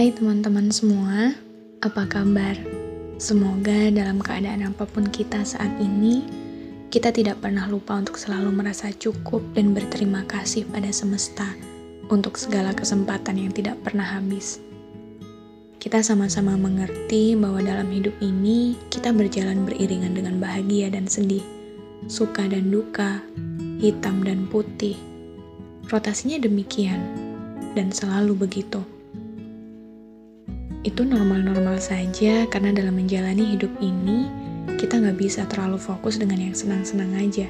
Hai teman-teman semua, apa kabar? Semoga dalam keadaan apa pun kita saat ini, kita tidak pernah lupa untuk selalu merasa cukup dan berterima kasih pada semesta untuk segala kesempatan yang tidak pernah habis. Kita sama-sama mengerti bahwa dalam hidup ini kita berjalan beriringan dengan bahagia dan sedih, suka dan duka, hitam dan putih. Rotasinya demikian, dan selalu begitu itu normal-normal saja karena dalam menjalani hidup ini kita nggak bisa terlalu fokus dengan yang senang-senang aja.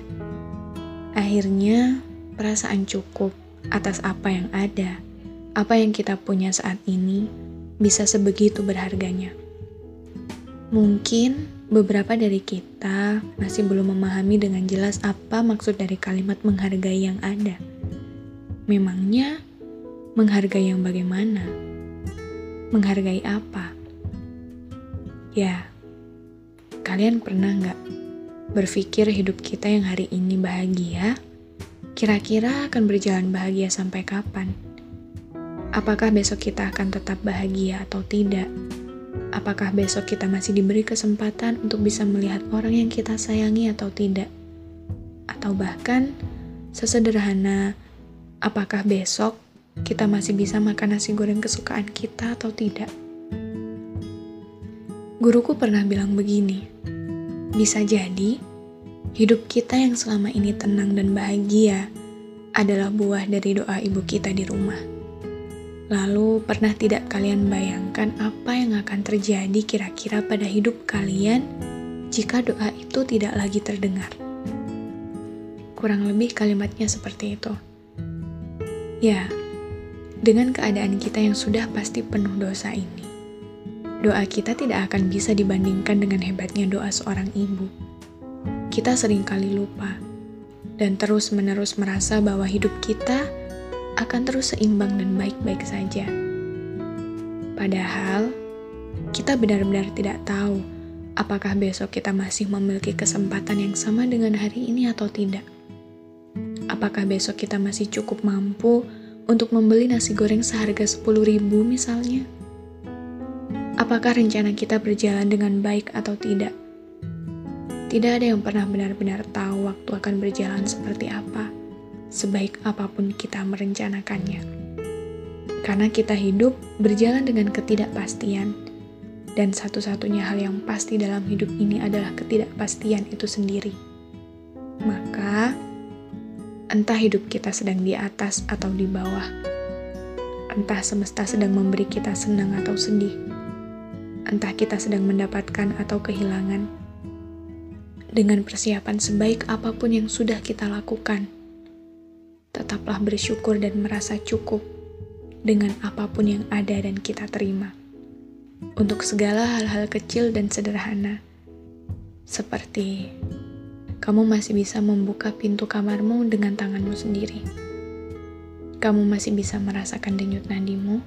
Akhirnya perasaan cukup atas apa yang ada, apa yang kita punya saat ini bisa sebegitu berharganya. Mungkin beberapa dari kita masih belum memahami dengan jelas apa maksud dari kalimat menghargai yang ada. Memangnya menghargai yang bagaimana? Menghargai apa? Ya, kalian pernah nggak berpikir hidup kita yang hari ini bahagia? Kira-kira akan berjalan bahagia sampai kapan? Apakah besok kita akan tetap bahagia atau tidak? Apakah besok kita masih diberi kesempatan untuk bisa melihat orang yang kita sayangi atau tidak? Atau bahkan sesederhana, apakah besok kita masih bisa makan nasi goreng kesukaan kita atau tidak. Guruku pernah bilang begini, bisa jadi hidup kita yang selama ini tenang dan bahagia adalah buah dari doa ibu kita di rumah. Lalu, pernah tidak kalian bayangkan apa yang akan terjadi kira-kira pada hidup kalian jika doa itu tidak lagi terdengar? Kurang lebih kalimatnya seperti itu. Ya, dengan keadaan kita yang sudah pasti penuh dosa ini. Doa kita tidak akan bisa dibandingkan dengan hebatnya doa seorang ibu. Kita sering kali lupa dan terus-menerus merasa bahwa hidup kita akan terus seimbang dan baik-baik saja. Padahal, kita benar-benar tidak tahu apakah besok kita masih memiliki kesempatan yang sama dengan hari ini atau tidak. Apakah besok kita masih cukup mampu untuk membeli nasi goreng seharga 10 ribu misalnya? Apakah rencana kita berjalan dengan baik atau tidak? Tidak ada yang pernah benar-benar tahu waktu akan berjalan seperti apa, sebaik apa pun kita merencanakannya. Karena kita hidup berjalan dengan ketidakpastian, dan satu-satunya hal yang pasti dalam hidup ini adalah ketidakpastian itu sendiri. Maka, Entah hidup kita sedang di atas atau di bawah. Entah semesta sedang memberi kita senang atau sedih. Entah kita sedang mendapatkan atau kehilangan. Dengan persiapan sebaik apa pun yang sudah kita lakukan, tetaplah bersyukur dan merasa cukup dengan apa pun yang ada dan kita terima. Untuk segala hal-hal kecil dan sederhana, seperti kamu masih bisa membuka pintu kamarmu dengan tanganmu sendiri. Kamu masih bisa merasakan denyut nadimu.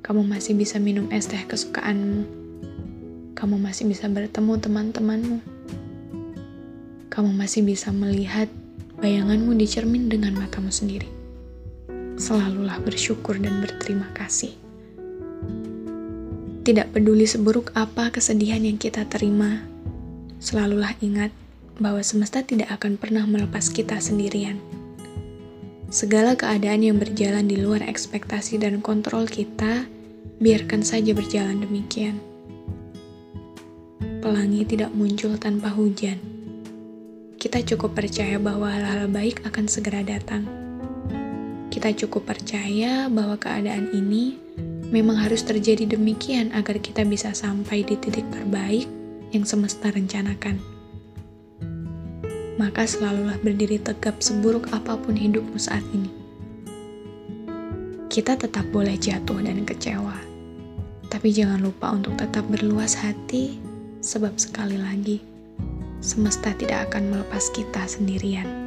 Kamu masih bisa minum es teh kesukaanmu. Kamu masih bisa bertemu teman-temanmu. Kamu masih bisa melihat bayanganmu di cermin dengan matamu sendiri. Selalulah bersyukur dan berterima kasih. Tidak peduli seburuk apa kesedihan yang kita terima, selalulah ingat bahwa semesta tidak akan pernah melepas kita sendirian. Segala keadaan yang berjalan di luar ekspektasi dan kontrol kita, biarkan saja berjalan demikian. Pelangi tidak muncul tanpa hujan. Kita cukup percaya bahwa hal-hal baik akan segera datang. Kita cukup percaya bahwa keadaan ini memang harus terjadi demikian agar kita bisa sampai di titik terbaik yang semesta rencanakan maka selalulah berdiri tegap seburuk apa pun hidupmu saat ini. Kita tetap boleh jatuh dan kecewa, tapi jangan lupa untuk tetap berluas hati, sebab sekali lagi semesta tidak akan melepas kita sendirian.